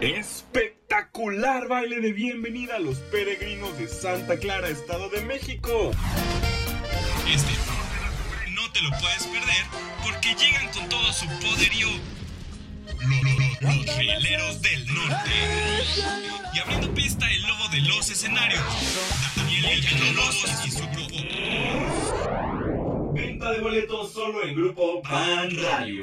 Espectacular baile de bienvenida a los peregrinos de Santa Clara, Estado de México. Este no te lo puedes perder porque llegan con todo su poderío los, los, los rieleros del norte. Y abriendo pista el lobo de los escenarios, Daniel Villalobos y su grupo. Venta de boletos solo en Grupo Pan Radio.